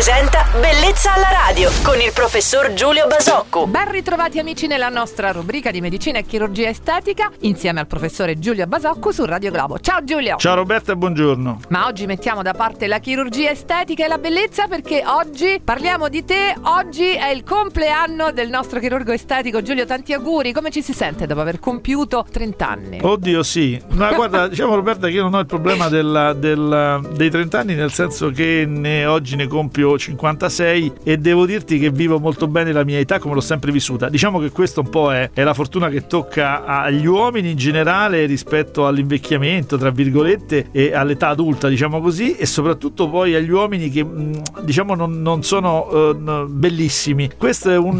presenta Bellezza alla radio con il professor Giulio Basocco. Ben ritrovati amici nella nostra rubrica di medicina e chirurgia estetica insieme al professore Giulio Basocco su Radio Globo. Ciao Giulio! Ciao Roberta e buongiorno. Ma oggi mettiamo da parte la chirurgia estetica e la bellezza perché oggi parliamo di te. Oggi è il compleanno del nostro chirurgo estetico Giulio. Tanti auguri. Come ci si sente dopo aver compiuto 30 anni? Oddio sì. Ma guarda, diciamo Roberta che io non ho il problema della- del- dei 30 anni nel senso che ne- oggi ne compio 56 e devo dirti che vivo molto bene la mia età come l'ho sempre vissuta. Diciamo che questo un po' è, è la fortuna che tocca agli uomini in generale rispetto all'invecchiamento, tra virgolette, e all'età adulta, diciamo così, e soprattutto poi agli uomini che mh, diciamo non, non sono eh, bellissimi. Questo è un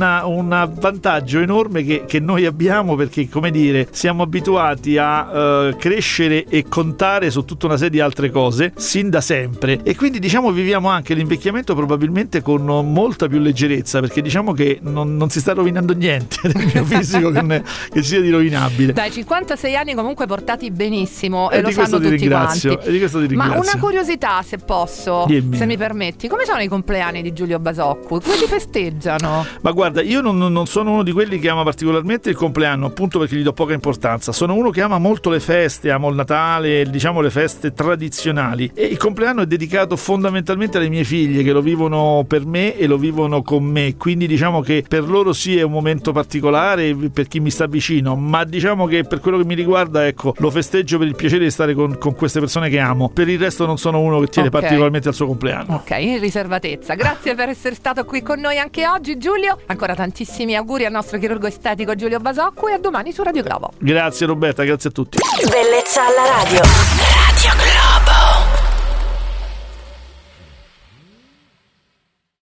vantaggio enorme che, che noi abbiamo perché, come dire, siamo abituati a eh, crescere e contare su tutta una serie di altre cose sin da sempre e quindi diciamo viviamo anche l'invecchiamento probabilmente con molta più leggerezza perché diciamo che non, non si sta rovinando niente del mio fisico che, è- che sia di rovinabile. Dai, 56 anni comunque portati benissimo E e, lo di questo sanno ti tutti ringrazio, quanti. e di questo ti Ma ringrazio. una curiosità, se posso, Dimmi. se mi permetti, come sono i compleanni di Giulio Basocco? Come si festeggiano? Ma guarda, io non, non sono uno di quelli che ama particolarmente il compleanno, appunto perché gli do poca importanza. Sono uno che ama molto le feste, amo il Natale, diciamo le feste tradizionali. E il compleanno è dedicato fondamentalmente alle mie figlie che lo vivono per me e lo vivono con me. Quindi diciamo che per loro sì è un momento particolare per chi mi sta vicino, ma diciamo che per quello che mi riguarda, ecco, lo festeggio per il piacere di stare con, con queste persone che amo. Per il resto non sono uno che tiene Ok. particolarmente al suo compleanno. Ok, in riservatezza. Grazie per essere stato qui con noi anche oggi, Giulio. Ancora tantissimi auguri al nostro chirurgo estetico Giulio Basocco e a domani su Radio Globo. Grazie Roberta, grazie a tutti. Bellezza alla radio. Radio